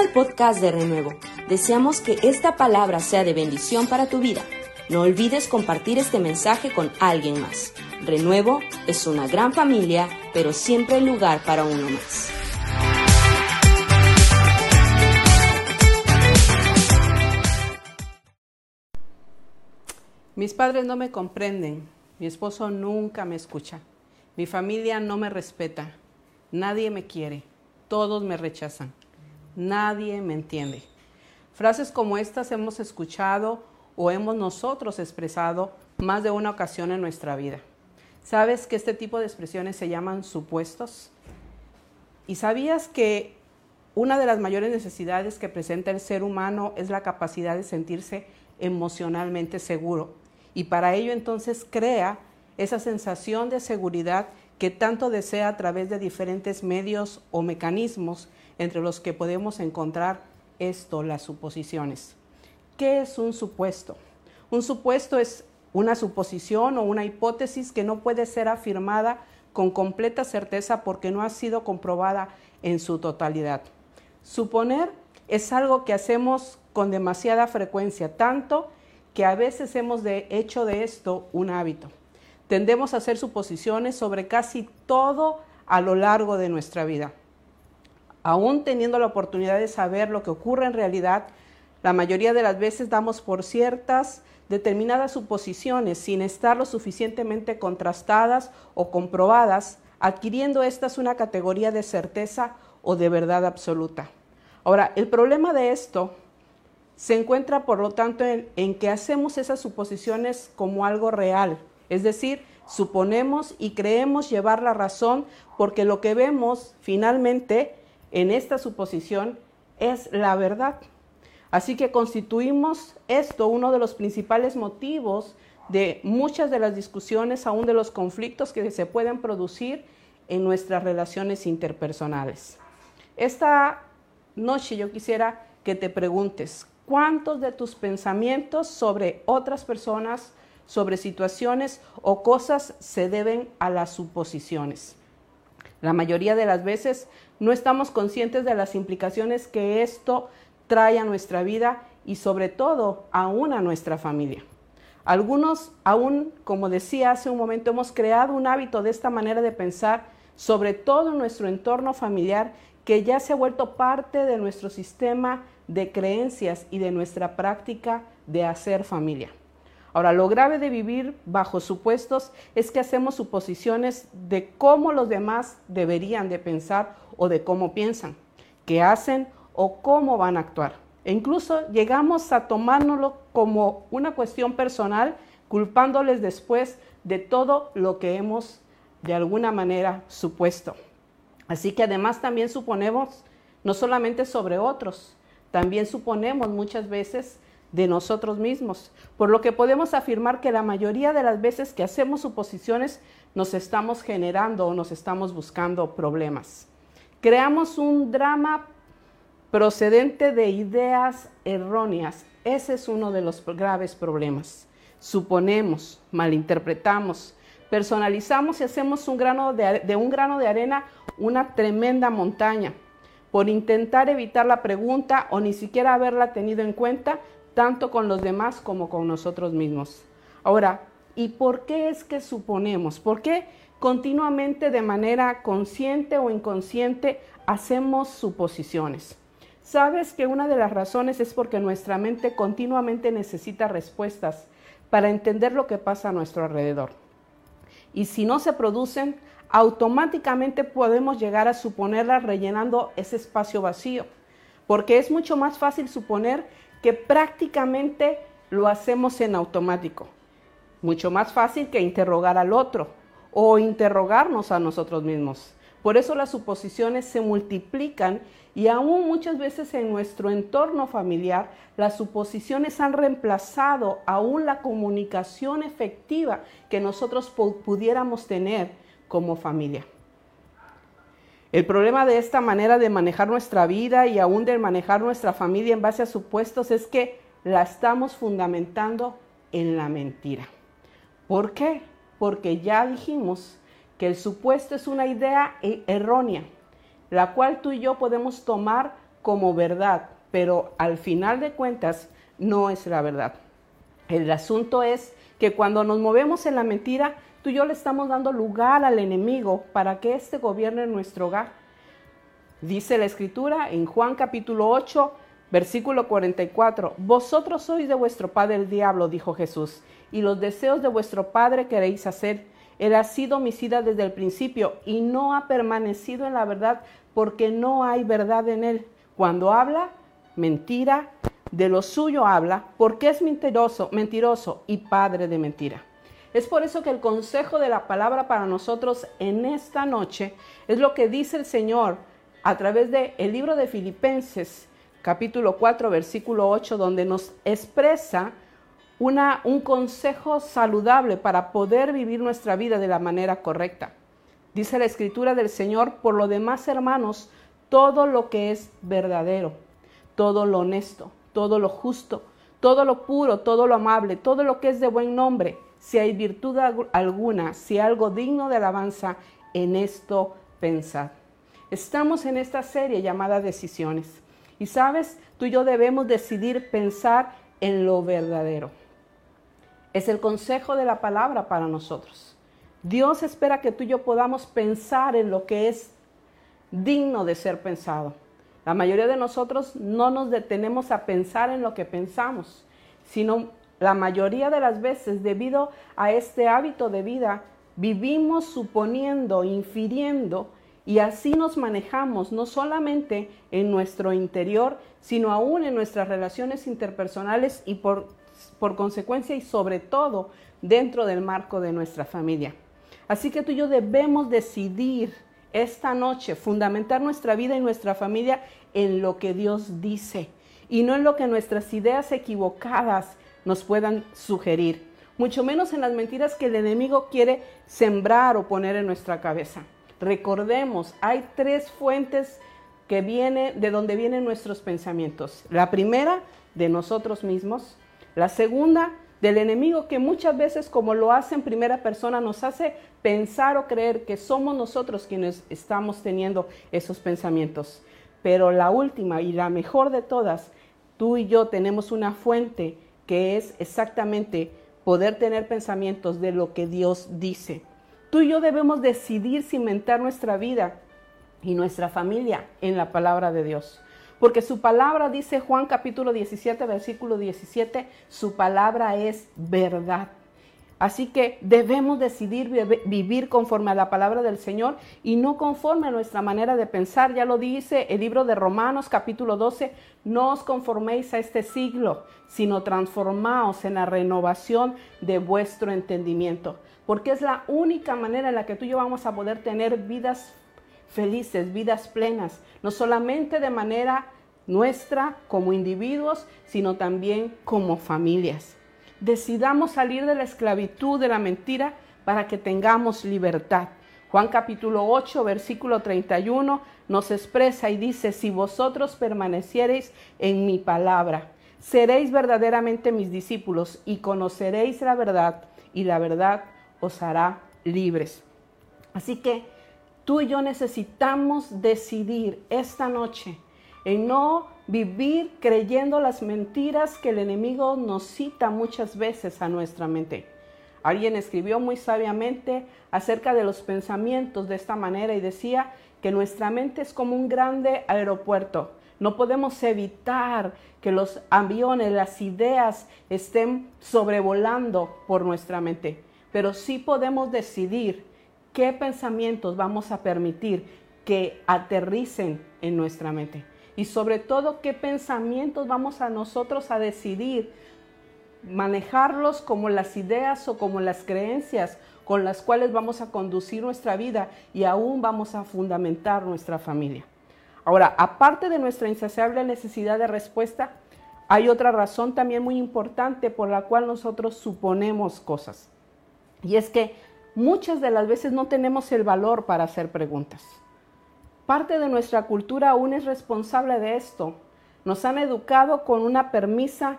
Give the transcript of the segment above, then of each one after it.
al podcast de Renuevo. Deseamos que esta palabra sea de bendición para tu vida. No olvides compartir este mensaje con alguien más. Renuevo es una gran familia, pero siempre hay lugar para uno más. Mis padres no me comprenden, mi esposo nunca me escucha, mi familia no me respeta, nadie me quiere, todos me rechazan, nadie me entiende. Frases como estas hemos escuchado o hemos nosotros expresado más de una ocasión en nuestra vida. ¿Sabes que este tipo de expresiones se llaman supuestos? ¿Y sabías que una de las mayores necesidades que presenta el ser humano es la capacidad de sentirse emocionalmente seguro? Y para ello entonces crea esa sensación de seguridad que tanto desea a través de diferentes medios o mecanismos entre los que podemos encontrar esto, las suposiciones. ¿Qué es un supuesto? Un supuesto es una suposición o una hipótesis que no puede ser afirmada con completa certeza porque no ha sido comprobada en su totalidad. Suponer es algo que hacemos con demasiada frecuencia, tanto que a veces hemos de hecho de esto un hábito. Tendemos a hacer suposiciones sobre casi todo a lo largo de nuestra vida. Aún teniendo la oportunidad de saber lo que ocurre en realidad, la mayoría de las veces damos por ciertas determinadas suposiciones sin estar lo suficientemente contrastadas o comprobadas, adquiriendo estas una categoría de certeza o de verdad absoluta. Ahora, el problema de esto se encuentra, por lo tanto, en, en que hacemos esas suposiciones como algo real, es decir, suponemos y creemos llevar la razón porque lo que vemos finalmente en esta suposición es la verdad. Así que constituimos esto uno de los principales motivos de muchas de las discusiones, aún de los conflictos que se pueden producir en nuestras relaciones interpersonales. Esta noche yo quisiera que te preguntes, ¿cuántos de tus pensamientos sobre otras personas sobre situaciones o cosas se deben a las suposiciones. La mayoría de las veces no estamos conscientes de las implicaciones que esto trae a nuestra vida y sobre todo aún a nuestra familia. Algunos aún, como decía hace un momento, hemos creado un hábito de esta manera de pensar, sobre todo en nuestro entorno familiar, que ya se ha vuelto parte de nuestro sistema de creencias y de nuestra práctica de hacer familia. Ahora, lo grave de vivir bajo supuestos es que hacemos suposiciones de cómo los demás deberían de pensar o de cómo piensan, qué hacen o cómo van a actuar. E incluso llegamos a tomárnoslo como una cuestión personal, culpándoles después de todo lo que hemos de alguna manera supuesto. Así que además también suponemos no solamente sobre otros, también suponemos muchas veces de nosotros mismos, por lo que podemos afirmar que la mayoría de las veces que hacemos suposiciones nos estamos generando o nos estamos buscando problemas. Creamos un drama procedente de ideas erróneas. Ese es uno de los graves problemas. Suponemos, malinterpretamos, personalizamos y hacemos un grano de, de un grano de arena una tremenda montaña. Por intentar evitar la pregunta o ni siquiera haberla tenido en cuenta, tanto con los demás como con nosotros mismos. Ahora, ¿y por qué es que suponemos? ¿Por qué continuamente de manera consciente o inconsciente hacemos suposiciones? Sabes que una de las razones es porque nuestra mente continuamente necesita respuestas para entender lo que pasa a nuestro alrededor. Y si no se producen, automáticamente podemos llegar a suponerlas rellenando ese espacio vacío, porque es mucho más fácil suponer que prácticamente lo hacemos en automático. Mucho más fácil que interrogar al otro o interrogarnos a nosotros mismos. Por eso las suposiciones se multiplican y aún muchas veces en nuestro entorno familiar las suposiciones han reemplazado aún la comunicación efectiva que nosotros pudiéramos tener como familia. El problema de esta manera de manejar nuestra vida y aún de manejar nuestra familia en base a supuestos es que la estamos fundamentando en la mentira. ¿Por qué? Porque ya dijimos que el supuesto es una idea e-, errónea, la cual tú y yo podemos tomar como verdad, pero al final de cuentas no es la verdad. El asunto es que cuando nos movemos en la mentira, tú y yo le estamos dando lugar al enemigo para que éste gobierne nuestro hogar. Dice la escritura en Juan capítulo 8, versículo 44, Vosotros sois de vuestro padre el diablo, dijo Jesús, y los deseos de vuestro padre queréis hacer. Él ha sido homicida desde el principio y no ha permanecido en la verdad porque no hay verdad en él. Cuando habla, mentira, de lo suyo habla, porque es mentiroso, mentiroso y padre de mentira. Es por eso que el consejo de la palabra para nosotros en esta noche es lo que dice el Señor a través del el libro de Filipenses, capítulo 4, versículo 8, donde nos expresa una, un consejo saludable para poder vivir nuestra vida de la manera correcta. Dice la escritura del Señor, por lo demás, hermanos, todo lo que es verdadero, todo lo honesto, todo lo justo, todo lo puro, todo lo amable, todo lo que es de buen nombre, si hay virtud alguna, si algo digno de alabanza, en esto pensad. Estamos en esta serie llamada Decisiones. Y sabes, tú y yo debemos decidir pensar en lo verdadero. Es el consejo de la palabra para nosotros. Dios espera que tú y yo podamos pensar en lo que es digno de ser pensado. La mayoría de nosotros no nos detenemos a pensar en lo que pensamos, sino la mayoría de las veces debido a este hábito de vida vivimos suponiendo, infiriendo y así nos manejamos no solamente en nuestro interior, sino aún en nuestras relaciones interpersonales y por, por consecuencia y sobre todo dentro del marco de nuestra familia. Así que tú y yo debemos decidir esta noche fundamentar nuestra vida y nuestra familia en lo que Dios dice y no en lo que nuestras ideas equivocadas nos puedan sugerir, mucho menos en las mentiras que el enemigo quiere sembrar o poner en nuestra cabeza. Recordemos, hay tres fuentes que vienen de donde vienen nuestros pensamientos. La primera, de nosotros mismos. La segunda, del enemigo que muchas veces, como lo hace en primera persona, nos hace pensar o creer que somos nosotros quienes estamos teniendo esos pensamientos. Pero la última y la mejor de todas, tú y yo tenemos una fuente que es exactamente poder tener pensamientos de lo que Dios dice. Tú y yo debemos decidir cimentar nuestra vida y nuestra familia en la palabra de Dios. Porque su palabra, dice Juan capítulo 17, versículo 17, su palabra es verdad. Así que debemos decidir vivir conforme a la palabra del Señor y no conforme a nuestra manera de pensar. Ya lo dice el libro de Romanos capítulo 12, no os conforméis a este siglo, sino transformaos en la renovación de vuestro entendimiento. Porque es la única manera en la que tú y yo vamos a poder tener vidas felices, vidas plenas, no solamente de manera nuestra como individuos, sino también como familias decidamos salir de la esclavitud de la mentira para que tengamos libertad. Juan capítulo 8, versículo 31 nos expresa y dice, si vosotros permaneciereis en mi palabra, seréis verdaderamente mis discípulos y conoceréis la verdad y la verdad os hará libres. Así que tú y yo necesitamos decidir esta noche en no vivir creyendo las mentiras que el enemigo nos cita muchas veces a nuestra mente. Alguien escribió muy sabiamente acerca de los pensamientos de esta manera y decía que nuestra mente es como un grande aeropuerto. No podemos evitar que los aviones, las ideas estén sobrevolando por nuestra mente, pero sí podemos decidir qué pensamientos vamos a permitir que aterricen en nuestra mente y sobre todo qué pensamientos vamos a nosotros a decidir manejarlos como las ideas o como las creencias con las cuales vamos a conducir nuestra vida y aún vamos a fundamentar nuestra familia. Ahora, aparte de nuestra insaciable necesidad de respuesta, hay otra razón también muy importante por la cual nosotros suponemos cosas. Y es que muchas de las veces no tenemos el valor para hacer preguntas. Parte de nuestra cultura aún es responsable de esto. Nos han educado con una permisa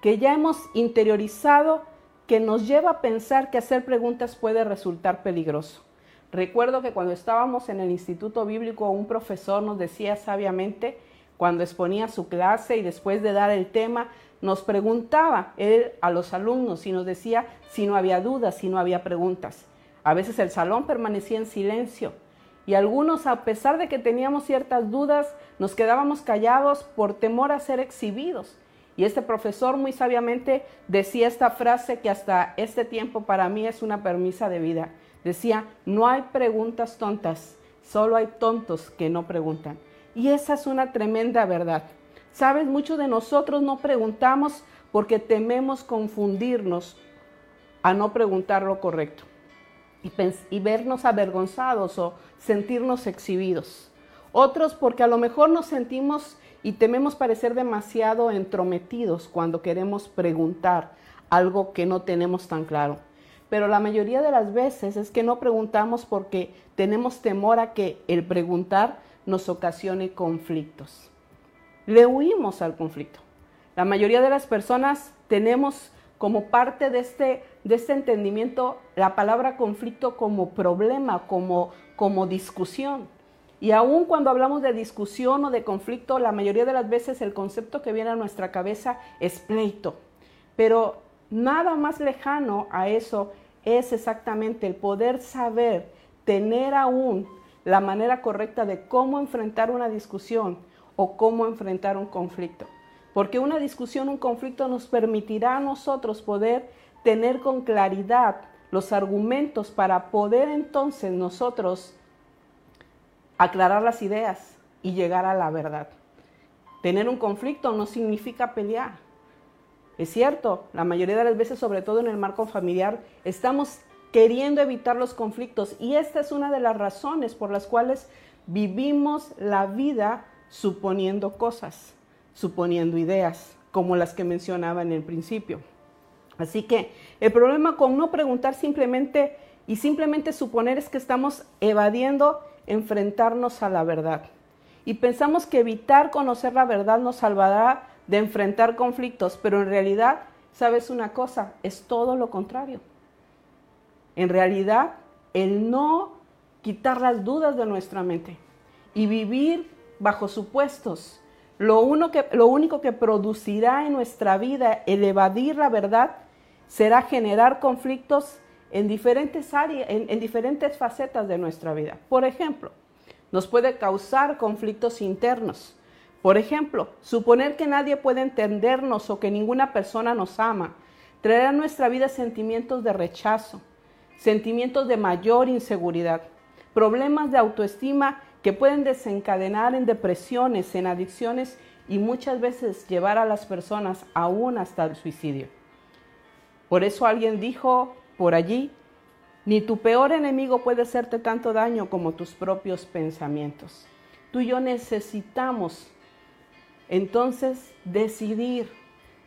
que ya hemos interiorizado que nos lleva a pensar que hacer preguntas puede resultar peligroso. Recuerdo que cuando estábamos en el Instituto Bíblico un profesor nos decía sabiamente, cuando exponía su clase y después de dar el tema, nos preguntaba él a los alumnos y nos decía si no había dudas, si no había preguntas. A veces el salón permanecía en silencio y algunos, a pesar de que teníamos ciertas dudas, nos quedábamos callados por temor a ser exhibidos. Y este profesor muy sabiamente decía esta frase que hasta este tiempo para mí es una permisa de vida. Decía, no hay preguntas tontas, solo hay tontos que no preguntan. Y esa es una tremenda verdad. Sabes, muchos de nosotros no preguntamos porque tememos confundirnos a no preguntar lo correcto y, vernos avergonzados o sentirnos exhibidos. Otros porque a lo mejor nos sentimos y tememos parecer demasiado entrometidos cuando queremos preguntar algo que no tenemos tan claro. Pero la mayoría de las veces es que no preguntamos porque tenemos temor a que el preguntar nos ocasione conflictos. Le huimos al conflicto. La mayoría de las personas tenemos como parte de este, de este entendimiento la palabra conflicto como problema, como, como discusión. Y aun cuando hablamos de discusión o de conflicto, la mayoría de las veces el concepto que viene a nuestra cabeza es pleito. Pero nada más lejano a eso es exactamente el poder saber, tener aún la manera correcta de cómo enfrentar una discusión o cómo enfrentar un conflicto. Porque una discusión, un conflicto nos permitirá a nosotros poder tener con claridad los argumentos para poder entonces nosotros aclarar las ideas y llegar a la verdad. Tener un conflicto no significa pelear. Es cierto, la mayoría de las veces, sobre todo en el marco familiar, estamos queriendo evitar los conflictos y esta es una de las razones por las cuales vivimos la vida suponiendo cosas suponiendo ideas, como las que mencionaba en el principio. Así que el problema con no preguntar simplemente y simplemente suponer es que estamos evadiendo enfrentarnos a la verdad. Y pensamos que evitar conocer la verdad nos salvará de enfrentar conflictos, pero en realidad, ¿sabes una cosa? Es todo lo contrario. En realidad, el no quitar las dudas de nuestra mente y vivir bajo supuestos lo, que, lo único que producirá en nuestra vida el evadir la verdad será generar conflictos en diferentes áreas, en, diferentes facetas de nuestra vida. Por ejemplo, nos puede causar conflictos internos. Por ejemplo, suponer que nadie puede entendernos o que ninguna persona nos ama traerá a nuestra vida sentimientos de rechazo, sentimientos de mayor inseguridad, problemas de autoestima que pueden desencadenar en depresiones, en adicciones y muchas veces llevar a las personas aún hasta el suicidio. Por eso alguien dijo por allí, ni tu peor enemigo puede hacerte tanto daño como tus propios pensamientos. Tú y yo necesitamos entonces decidir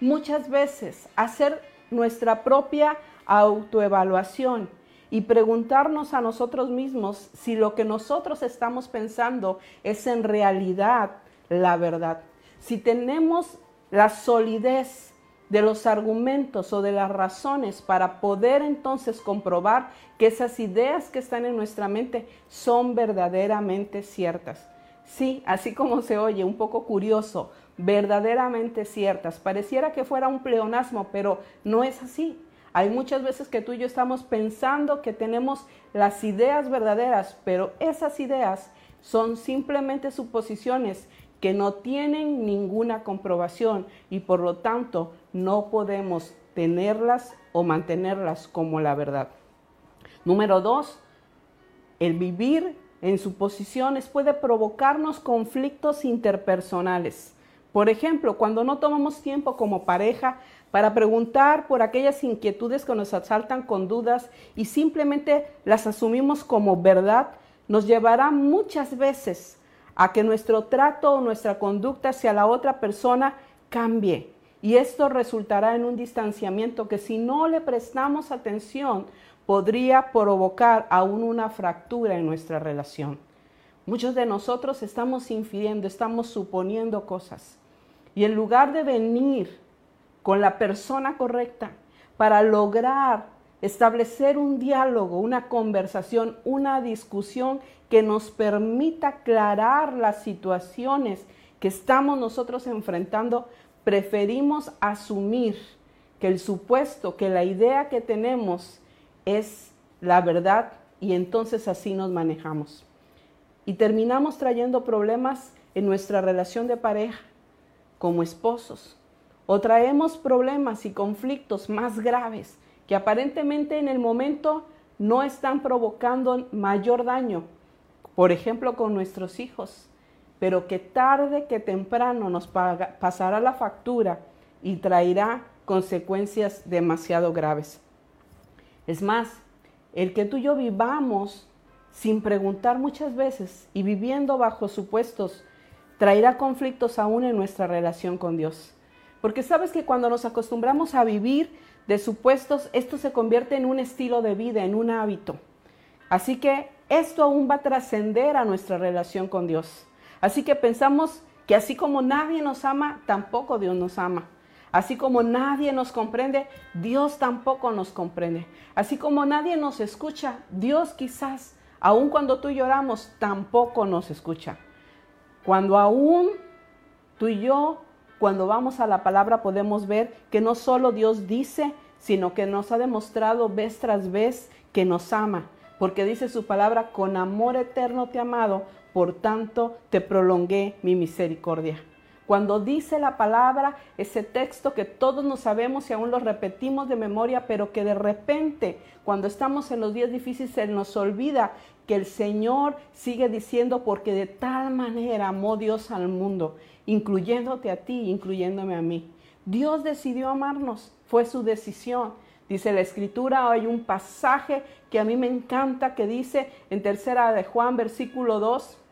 muchas veces hacer nuestra propia autoevaluación y preguntarnos a nosotros mismos si lo que nosotros estamos pensando es en realidad la verdad. Si tenemos la solidez de los argumentos o de las razones para poder entonces comprobar que esas ideas que están en nuestra mente son verdaderamente ciertas. Sí, así como se oye, un poco curioso, verdaderamente ciertas. Pareciera que fuera un pleonasmo, pero no es así. Hay muchas veces que tú y yo estamos pensando que tenemos las ideas verdaderas, pero esas ideas son simplemente suposiciones que no tienen ninguna comprobación y por lo tanto no podemos tenerlas o mantenerlas como la verdad. Número dos, el vivir en suposiciones puede provocarnos conflictos interpersonales. Por ejemplo, cuando no tomamos tiempo como pareja para preguntar por aquellas inquietudes que nos asaltan con dudas y simplemente las asumimos como verdad, nos llevará muchas veces a que nuestro trato o nuestra conducta hacia la otra persona cambie. Y esto resultará en un distanciamiento que si no le prestamos atención podría provocar aún una fractura en nuestra relación. Muchos de nosotros estamos infiriendo, estamos suponiendo cosas. Y en lugar de venir con la persona correcta para lograr establecer un diálogo, una conversación, una discusión que nos permita aclarar las situaciones que estamos nosotros enfrentando, preferimos asumir que el supuesto, que la idea que tenemos es la verdad y entonces así nos manejamos. Y terminamos trayendo problemas en nuestra relación de pareja como esposos. O traemos problemas y conflictos más graves que aparentemente en el momento no están provocando mayor daño, por ejemplo con nuestros hijos, pero que tarde que temprano nos pasará la factura y traerá consecuencias demasiado graves. Es más, el que tú y yo vivamos sin preguntar muchas veces y viviendo bajo supuestos, traerá conflictos aún en nuestra relación con Dios. Porque sabes que cuando nos acostumbramos a vivir de supuestos, esto se convierte en un estilo de vida, en un hábito. Así que esto aún va a trascender a nuestra relación con Dios. Así que pensamos que así como nadie nos ama, tampoco Dios nos ama. Así como nadie nos comprende, Dios tampoco nos comprende. Así como nadie nos escucha, Dios quizás, aun cuando tú lloramos, tampoco nos escucha. Cuando aún tú y yo, cuando vamos a la palabra, podemos ver que no solo Dios dice, sino que nos ha demostrado vez tras vez que nos ama. Porque dice su palabra, con amor eterno te amado, por tanto te prolongué mi misericordia. Cuando dice la palabra, ese texto que todos nos sabemos y aún lo repetimos de memoria, pero que de repente, cuando estamos en los días difíciles, se nos olvida que el Señor sigue diciendo, porque de tal manera amó Dios al mundo, incluyéndote a ti, incluyéndome a mí. Dios decidió amarnos, fue su decisión. Dice la escritura, hay un pasaje que a mí me encanta que dice en tercera de Juan, versículo 2,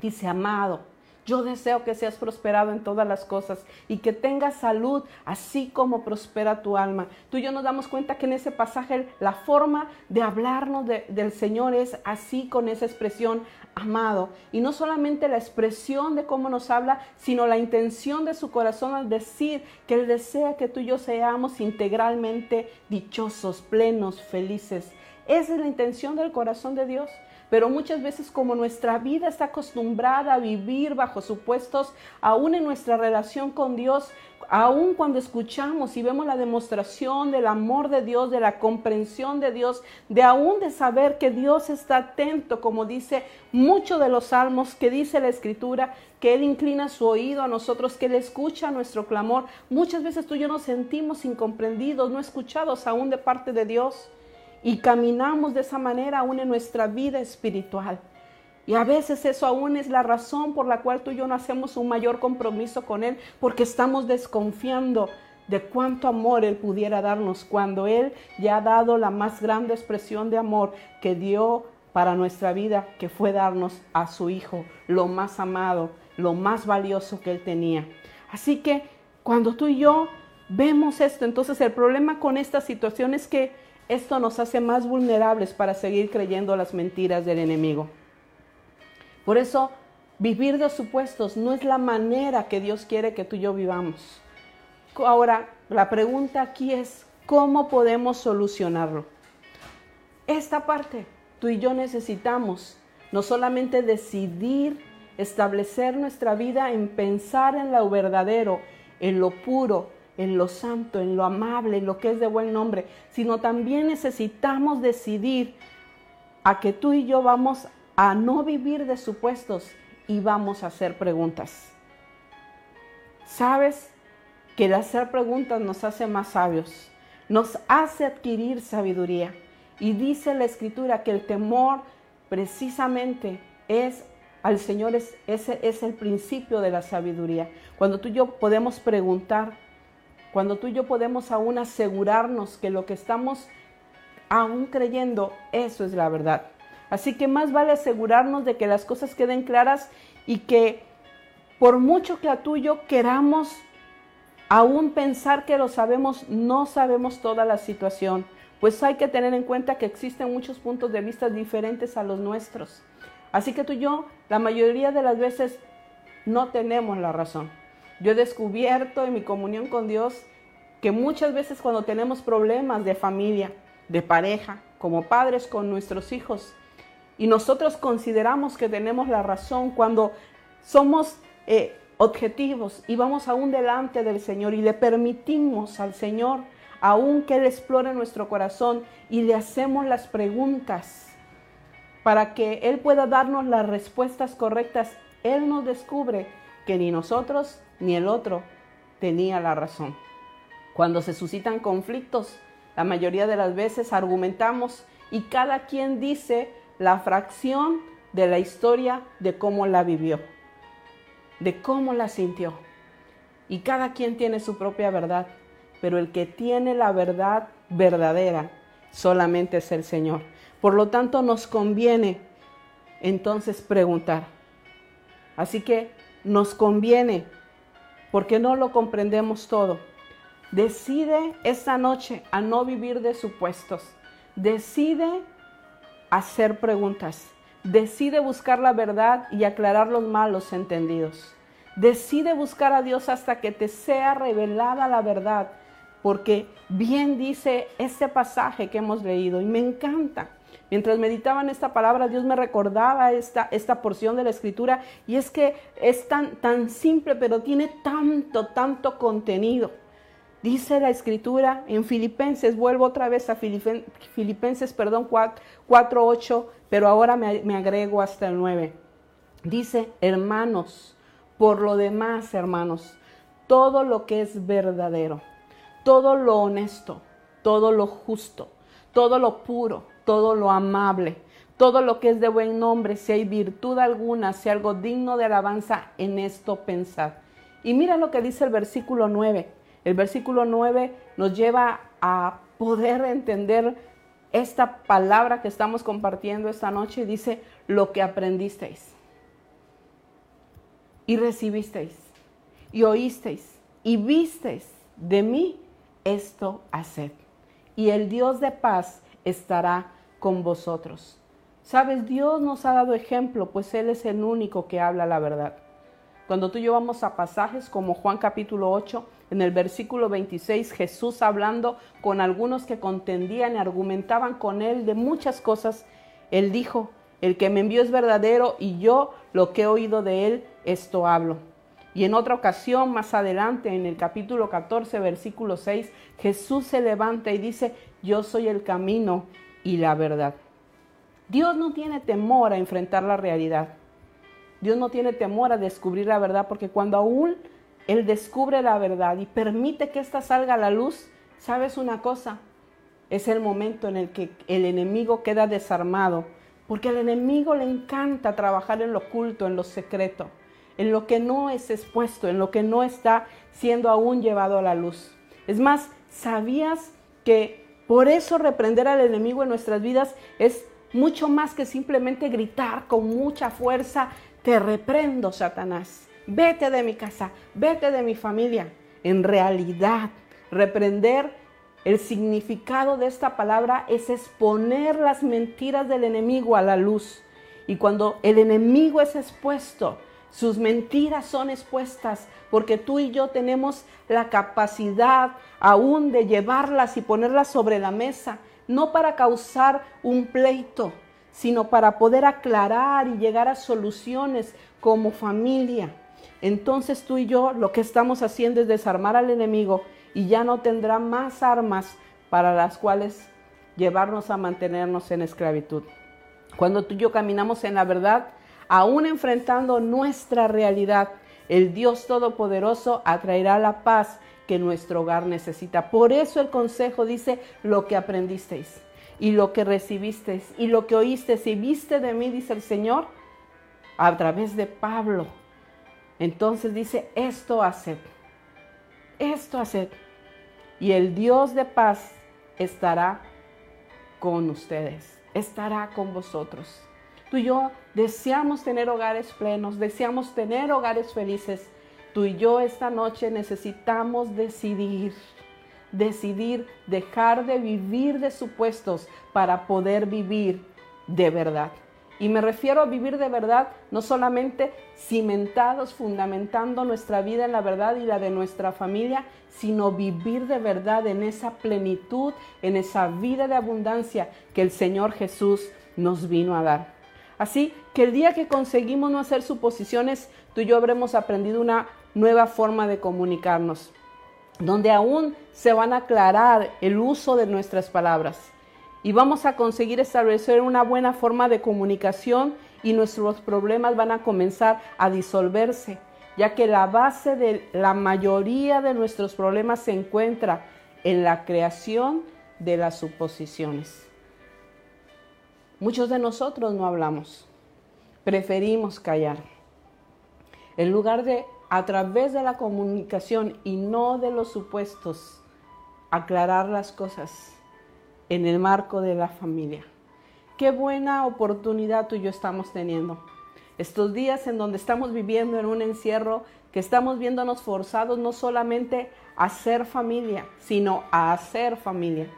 dice, amado, yo deseo que seas prosperado en todas las cosas y que tengas salud, así como prospera tu alma. Tú y yo nos damos cuenta que en ese pasaje la forma de hablarnos del Señor es así con esa expresión amado. Y no solamente la expresión de cómo nos habla, sino la intención de su corazón al decir que Él desea que tú y yo seamos integralmente dichosos, plenos, felices. Esa es la intención del corazón de Dios. Pero muchas veces como nuestra vida está acostumbrada a vivir bajo supuestos, aún en nuestra relación con Dios, aún cuando escuchamos y vemos la demostración del amor de Dios, de la comprensión de Dios, de aún de saber que Dios está atento, como dice mucho de los salmos, que dice la escritura, que Él inclina su oído a nosotros, que Él escucha nuestro clamor. Muchas veces tú y yo nos sentimos incomprendidos, no escuchados aún de parte de Dios y caminamos de esa manera aún en nuestra vida espiritual. Y a veces eso aún es la razón por la cual tú y yo no hacemos un mayor compromiso con Él, porque estamos desconfiando de cuánto amor Él pudiera darnos cuando Él ya ha dado la más grande expresión de amor que dio para nuestra vida, que fue darnos a su Hijo, lo más amado, lo más valioso que Él tenía. Así que cuando tú y yo vemos esto, entonces el problema con esta situación es que esto nos hace más vulnerables para seguir creyendo las mentiras del enemigo. Por eso, vivir de supuestos no es la manera que Dios quiere que tú y yo vivamos. Ahora, la pregunta aquí es, ¿cómo podemos solucionarlo? Esta parte, tú y yo necesitamos no solamente decidir establecer nuestra vida en pensar en lo verdadero, en lo puro, en lo santo, en lo amable, en lo que es de buen nombre, sino también necesitamos decidir a que tú y yo vamos a no vivir de supuestos y vamos a hacer preguntas. ¿Sabes que el hacer preguntas nos hace más sabios? Nos hace adquirir sabiduría. Y dice la escritura que el temor precisamente es al Señor, es, ese es el principio de la sabiduría. Cuando tú y yo podemos preguntar, cuando tú y yo podemos aún asegurarnos que lo que estamos aún creyendo, eso es la verdad. Así que más vale asegurarnos de que las cosas queden claras y que por mucho que a tú y yo queramos aún pensar que lo sabemos, no sabemos toda la situación. Pues hay que tener en cuenta que existen muchos puntos de vista diferentes a los nuestros. Así que tú y yo, la mayoría de las veces, no tenemos la razón. Yo he descubierto en mi comunión con Dios que muchas veces cuando tenemos problemas de familia, de pareja, como padres con nuestros hijos, y nosotros consideramos que tenemos la razón cuando somos, eh, objetivos y vamos aún delante del Señor y le permitimos al Señor, aún que Él explore nuestro corazón y le hacemos las preguntas para que Él pueda darnos las respuestas correctas, Él nos descubre que ni nosotros ni el otro tenía la razón. Cuando se suscitan conflictos, la mayoría de las veces argumentamos y cada quien dice la fracción de la historia de cómo la vivió de cómo la sintió. Y cada quien tiene su propia verdad, pero el que tiene la verdad verdadera solamente es el Señor. Por lo tanto, nos conviene entonces preguntar. Así que nos conviene, porque no lo comprendemos todo. Decide esta noche a no vivir de supuestos. Decide hacer preguntas. Decide buscar la verdad y aclarar los malos entendidos. Decide buscar a Dios hasta que te sea revelada la verdad, porque bien dice este pasaje que hemos leído y me encanta. Mientras meditaba en esta palabra, Dios me recordaba esta, esta porción de la escritura y es que es tan, tan simple, pero tiene tanto, tanto contenido. Dice la escritura en Filipenses, vuelvo otra vez a Filipenses, perdón, 4, 8, pero ahora me, me agrego hasta el 9. Dice, hermanos, por lo demás, hermanos, todo lo que es verdadero, todo lo honesto, todo lo justo, todo lo puro, todo lo amable, todo lo que es de buen nombre, si hay virtud alguna, si algo digno de alabanza, en esto pensad. Y mira lo que dice el versículo 9 el versículo 9 nos lleva a poder entender esta palabra que estamos compartiendo esta noche. Dice, lo que aprendisteis y recibisteis y oísteis y visteis de mí, esto haced. Y el Dios de paz estará con vosotros. Sabes, Dios nos ha dado ejemplo, pues Él es el único que habla la verdad. Cuando tú y yo vamos a pasajes como Juan capítulo 8, en el versículo 26, Jesús hablando con algunos que contendían y argumentaban con él de muchas cosas, él dijo, el que me envió es verdadero y yo lo que he oído de él, esto hablo. Y en otra ocasión, más adelante, en el capítulo 14, versículo 6, Jesús se levanta y dice, yo soy el camino y la verdad. Dios no tiene temor a enfrentar la realidad. Dios no tiene temor a descubrir la verdad porque cuando aún él descubre la verdad y permite que ésta salga a la luz, ¿sabes una cosa? Es el momento en el que el enemigo queda desarmado, porque al enemigo le encanta trabajar en lo oculto, en lo secreto, en lo que no es expuesto, en lo que no está siendo aún llevado a la luz. Es más, ¿sabías que por eso reprender al enemigo en nuestras vidas es mucho más que simplemente gritar con mucha fuerza, te reprendo, Satanás? vete de mi casa, vete de mi familia. En realidad, reprender el significado de esta palabra es exponer las mentiras del enemigo a la luz. Y cuando el enemigo es expuesto, sus mentiras son expuestas, porque tú y yo tenemos la capacidad aún de llevarlas y ponerlas sobre la mesa, no para causar un pleito, sino para poder aclarar y llegar a soluciones como familia entonces tú y yo lo que estamos haciendo es desarmar al enemigo y ya no tendrá más armas para las cuales llevarnos a mantenernos en esclavitud. Cuando tú y yo caminamos en la verdad, aún enfrentando nuestra realidad, el Dios Todopoderoso atraerá la paz que nuestro hogar necesita. Por eso el consejo dice lo que aprendisteis y lo que recibisteis y lo que oísteis y viste de mí, dice el Señor, a través de Pablo, entonces dice, esto haced, esto haced. Y el Dios de paz estará con ustedes, estará con vosotros. Tú y yo deseamos tener hogares plenos, deseamos tener hogares felices. Tú y yo esta noche necesitamos decidir, decidir dejar de vivir de supuestos para poder vivir de verdad. Y me refiero a vivir de verdad, no solamente cimentados, fundamentando nuestra vida en la verdad y la de nuestra familia, sino vivir de verdad en esa plenitud, en esa vida de abundancia que el Señor Jesús nos vino a dar. Así que el día que conseguimos no hacer suposiciones, tú y yo habremos aprendido una nueva forma de comunicarnos, donde aún se van a aclarar el uso de nuestras palabras y vamos a conseguir establecer una buena forma de comunicación y nuestros problemas van a comenzar a disolverse, ya que la base de la mayoría de nuestros problemas se encuentra en la creación de las suposiciones. Muchos de nosotros no hablamos, preferimos callar. En lugar de a través de la comunicación y no de los supuestos, aclarar las cosas en el marco de la familia. Qué buena oportunidad tú y yo estamos teniendo. Estos días en donde estamos viviendo en un encierro, que estamos viéndonos forzados no solamente a ser familia, sino a hacer familia,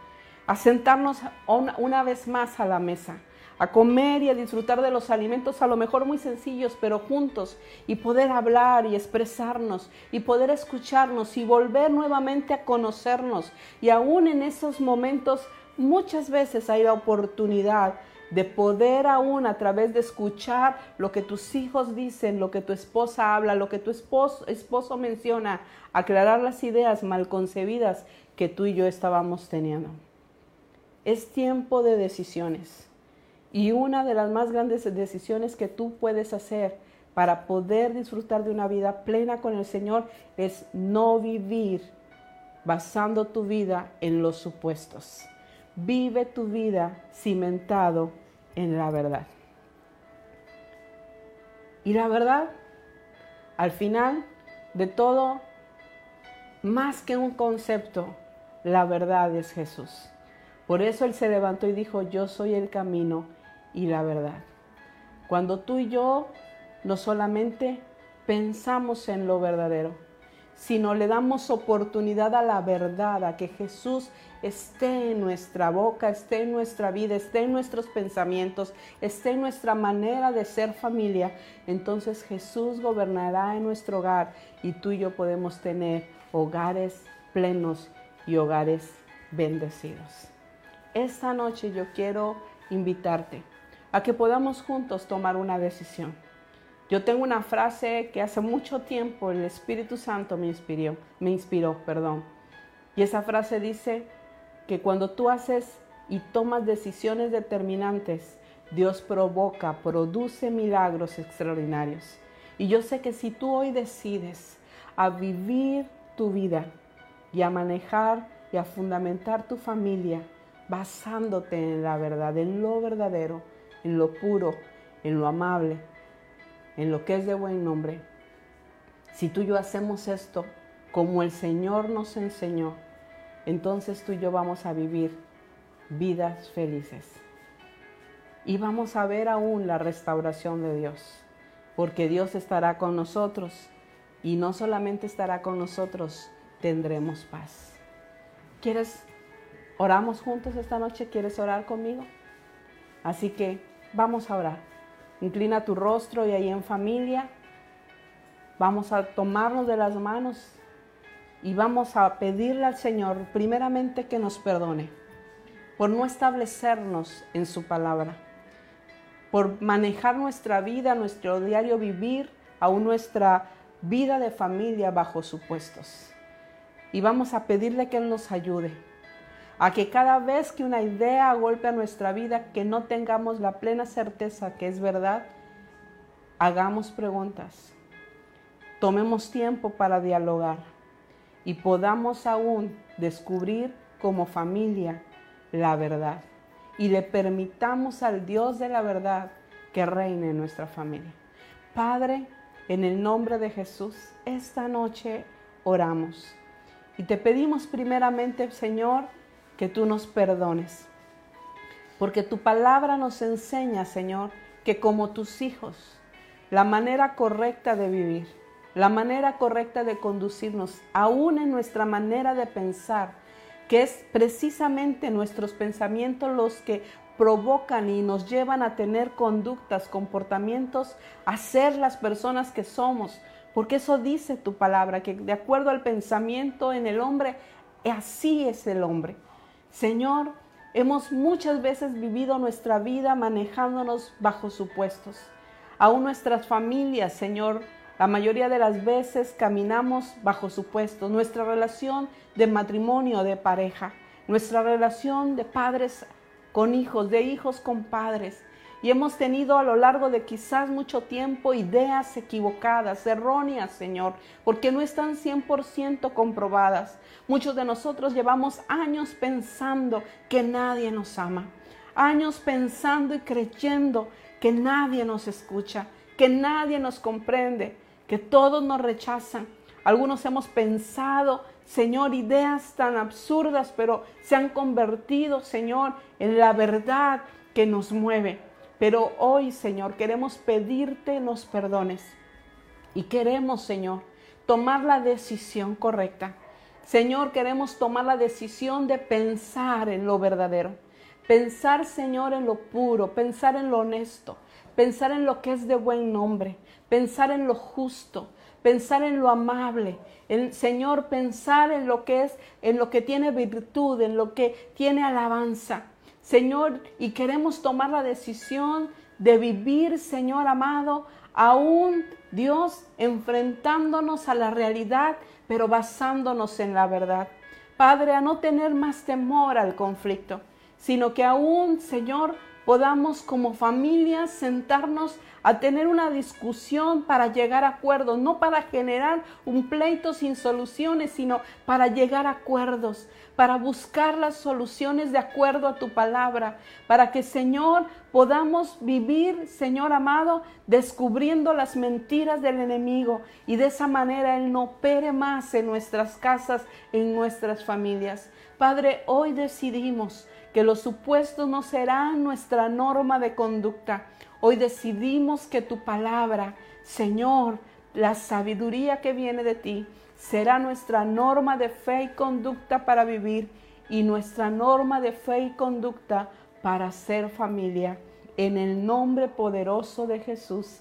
a sentarnos una, vez más a la mesa, a comer y a disfrutar de los alimentos, a lo mejor muy sencillos, pero juntos, y poder hablar y expresarnos, y poder escucharnos, y volver nuevamente a conocernos. Y aún en esos momentos, muchas veces hay la oportunidad de poder aún a través de escuchar lo que tus hijos dicen, lo que tu esposa habla, lo que tu esposo, esposo menciona, aclarar las ideas mal concebidas que tú y yo estábamos teniendo. Es tiempo de decisiones. Y una de las más grandes decisiones que tú puedes hacer para poder disfrutar de una vida plena con el Señor es no vivir basando tu vida en los supuestos. Vive tu vida cimentado en la verdad. Y la verdad, al final de todo, más que un concepto, la verdad es Jesús. Por eso Él se levantó y dijo, yo soy el camino, y la verdad. Cuando tú y yo no solamente pensamos en lo verdadero, sino le damos oportunidad a la verdad, a que Jesús esté en nuestra boca, esté en nuestra vida, esté en nuestros pensamientos, esté en nuestra manera de ser familia, entonces Jesús gobernará en nuestro hogar y tú y yo podemos tener hogares plenos y hogares bendecidos. Esta noche yo quiero invitarte a que podamos juntos tomar una decisión. Yo tengo una frase que hace mucho tiempo el Espíritu Santo me inspiró, me inspiró, perdón. Y esa frase dice que cuando tú haces y tomas decisiones determinantes, Dios provoca, produce milagros extraordinarios. Y yo sé que si tú hoy decides a vivir tu vida y a manejar y a fundamentar tu familia basándote en la verdad, en lo verdadero, en lo puro, en lo amable, en lo que es de buen nombre. Si tú y yo hacemos esto como el Señor nos enseñó, entonces tú y yo vamos a vivir vidas felices. Y vamos a ver aún la restauración de Dios, porque Dios estará con nosotros y no solamente estará con nosotros, tendremos paz. ¿Quieres, oramos juntos esta noche? ¿Quieres orar conmigo? Así que Vamos a orar. Inclina tu rostro y ahí en familia vamos a tomarnos de las manos y vamos a pedirle al Señor primeramente que nos perdone por no establecernos en su palabra, por manejar nuestra vida, nuestro diario vivir, aún nuestra vida de familia bajo supuestos. Y vamos a pedirle que Él nos ayude a que cada vez que una idea golpea nuestra vida, que no tengamos la plena certeza que es verdad, hagamos preguntas, tomemos tiempo para dialogar y podamos aún descubrir como familia la verdad. Y le permitamos al Dios de la verdad que reine en nuestra familia. Padre, en el nombre de Jesús, esta noche oramos. Y te pedimos primeramente, Señor, que tú nos perdones. Porque tu palabra nos enseña, Señor, que como tus hijos, la manera correcta de vivir, la manera correcta de conducirnos, aún en nuestra manera de pensar, que es precisamente nuestros pensamientos los que provocan y nos llevan a tener conductas, comportamientos, a ser las personas que somos. Porque eso dice tu palabra, que de acuerdo al pensamiento en el hombre, así es el hombre. Señor, hemos muchas veces vivido nuestra vida manejándonos bajo supuestos. Aún nuestras familias, Señor, la mayoría de las veces caminamos bajo supuestos. Nuestra relación de matrimonio, de pareja, nuestra relación de padres con hijos, de hijos con padres. Y hemos tenido a lo largo de quizás mucho tiempo ideas equivocadas, erróneas, Señor, porque no están 100% comprobadas. Muchos de nosotros llevamos años pensando que nadie nos ama, años pensando y creyendo que nadie nos escucha, que nadie nos comprende, que todos nos rechazan. Algunos hemos pensado, Señor, ideas tan absurdas, pero se han convertido, Señor, en la verdad que nos mueve. Pero hoy, Señor, queremos pedirte los perdones y queremos, Señor, tomar la decisión correcta. Señor, queremos tomar la decisión de pensar en lo verdadero. Pensar, Señor, en lo puro, pensar en lo honesto, pensar en lo que es de buen nombre, pensar en lo justo, pensar en lo amable, Señor, pensar en lo que es, en lo que tiene virtud, en lo que tiene alabanza. Señor, y queremos tomar la decisión de vivir, Señor amado, aún Dios enfrentándonos a la realidad, pero basándonos en la verdad. Padre, a no tener más temor al conflicto, sino que aún, Señor, podamos como familia sentarnos a tener una discusión para llegar a acuerdos, no para generar un pleito sin soluciones, sino para llegar a acuerdos, para buscar las soluciones de acuerdo a tu palabra, para que Señor podamos vivir, Señor amado, descubriendo las mentiras del enemigo y de esa manera Él no opere más en nuestras casas, en nuestras familias. Padre, hoy decidimos que los supuestos no serán nuestra norma de conducta. Hoy decidimos que tu palabra, Señor, la sabiduría que viene de ti, será nuestra norma de fe y conducta para vivir y nuestra norma de fe y conducta para ser familia. En el nombre poderoso de Jesús.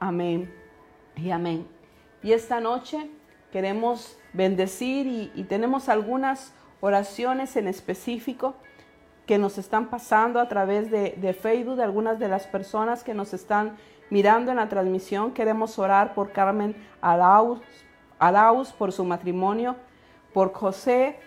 Amén y amén. Y esta noche queremos bendecir y, y tenemos algunas oraciones en específico que nos están pasando a través de, Facebook, de algunas de las personas que nos están mirando en la transmisión. Queremos orar por Carmen Alaus, Alaus por su matrimonio, por José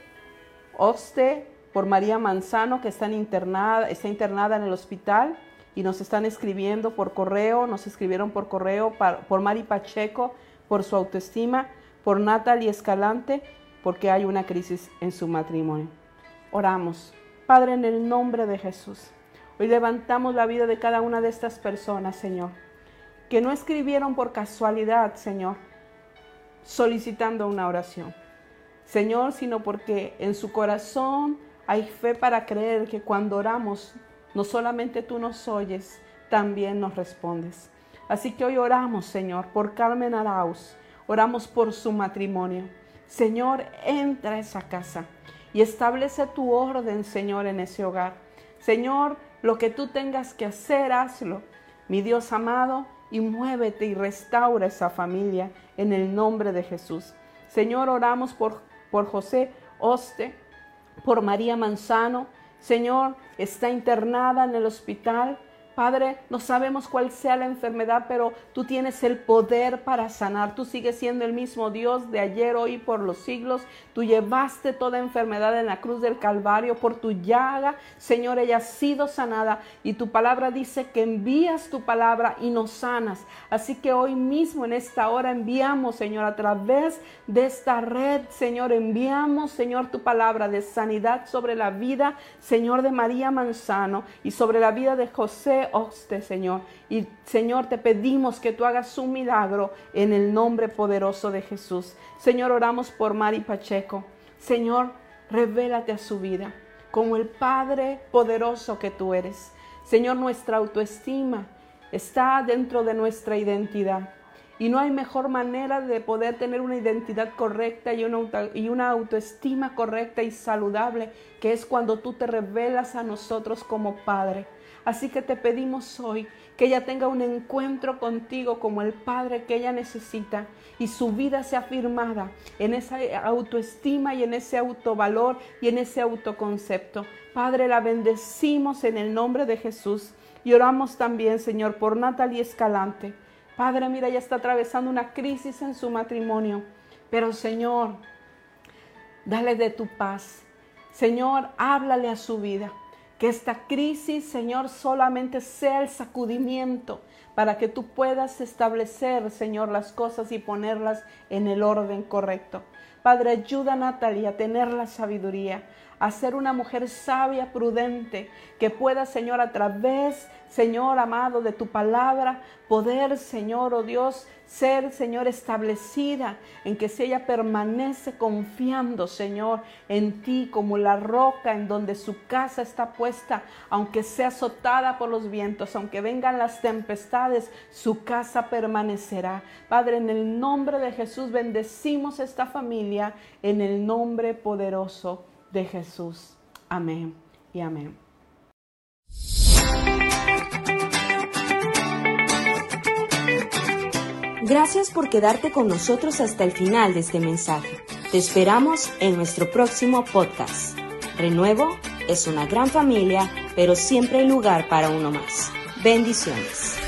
Oste, por María Manzano, que está internada, está internada en el hospital y nos están escribiendo por correo, nos escribieron por correo, por Mari Pacheco, por su autoestima, por Natalie Escalante, porque hay una crisis en su matrimonio. Oramos. Padre, en el nombre de Jesús, hoy levantamos la vida de cada una de estas personas, Señor, que no escribieron por casualidad, Señor, solicitando una oración. Señor, sino porque en su corazón hay fe para creer que cuando oramos, no solamente tú nos oyes, también nos respondes. Así que hoy oramos, Señor, por Carmen Arauz, oramos por su matrimonio. Señor, entra a esa casa y establece tu orden, Señor, en ese hogar. Señor, lo que tú tengas que hacer, hazlo. Mi Dios amado, y muévete y restaura esa familia en el nombre de Jesús. Señor, oramos por, por José Oste, por María Manzano. Señor, está internada en el hospital. Padre, no sabemos cuál sea la enfermedad, pero tú tienes el poder para sanar. Tú sigues siendo el mismo Dios de ayer, hoy, por los siglos. Tú llevaste toda enfermedad en la cruz del Calvario por tu llaga. Señor, ella ha sido sanada y tu palabra dice que envías tu palabra y nos sanas. Así que hoy mismo, en esta hora, enviamos, Señor, a través de esta red, Señor, enviamos, Señor, tu palabra de sanidad sobre la vida, Señor, de María Manzano y sobre la vida de José Oste, Señor. Y Señor, te pedimos que tú hagas un milagro en el nombre poderoso de Jesús. Señor, oramos por Mari Pacheco. Señor, revélate a su vida como el Padre poderoso que tú eres. Señor, nuestra autoestima está dentro de nuestra identidad. Y no hay mejor manera de poder tener una identidad correcta y una, y una autoestima correcta y saludable que es cuando tú te revelas a nosotros como Padre. Así que te pedimos hoy que ella tenga un encuentro contigo como el Padre que ella necesita y su vida sea afirmada en esa autoestima y en ese autovalor y en ese autoconcepto. Padre, la bendecimos en el nombre de Jesús y oramos también, Señor, por Natalie Escalante. Padre, mira, ella está atravesando una crisis en su matrimonio, pero Señor, dale de tu paz. Señor, háblale a su vida. Que esta crisis, Señor, solamente sea el sacudimiento para que tú puedas establecer, Señor, las cosas y ponerlas en el orden correcto. Padre, ayuda a Natalia a tener la sabiduría, a ser una mujer sabia, prudente, que pueda, Señor, a través, Señor amado, de tu palabra, poder, Señor, oh Dios, ser, Señor, establecida en que si ella permanece confiando, Señor, en ti como la roca en donde su casa está puesta, aunque sea azotada por los vientos, aunque vengan las tempestades, su casa permanecerá. Padre, en el nombre de Jesús bendecimos esta familia, en el nombre poderoso de Jesús. Amén y amén. Gracias por quedarte con nosotros hasta el final de este mensaje. Te esperamos en nuestro próximo podcast. Renuevo es una gran familia, pero siempre hay lugar para uno más. Bendiciones.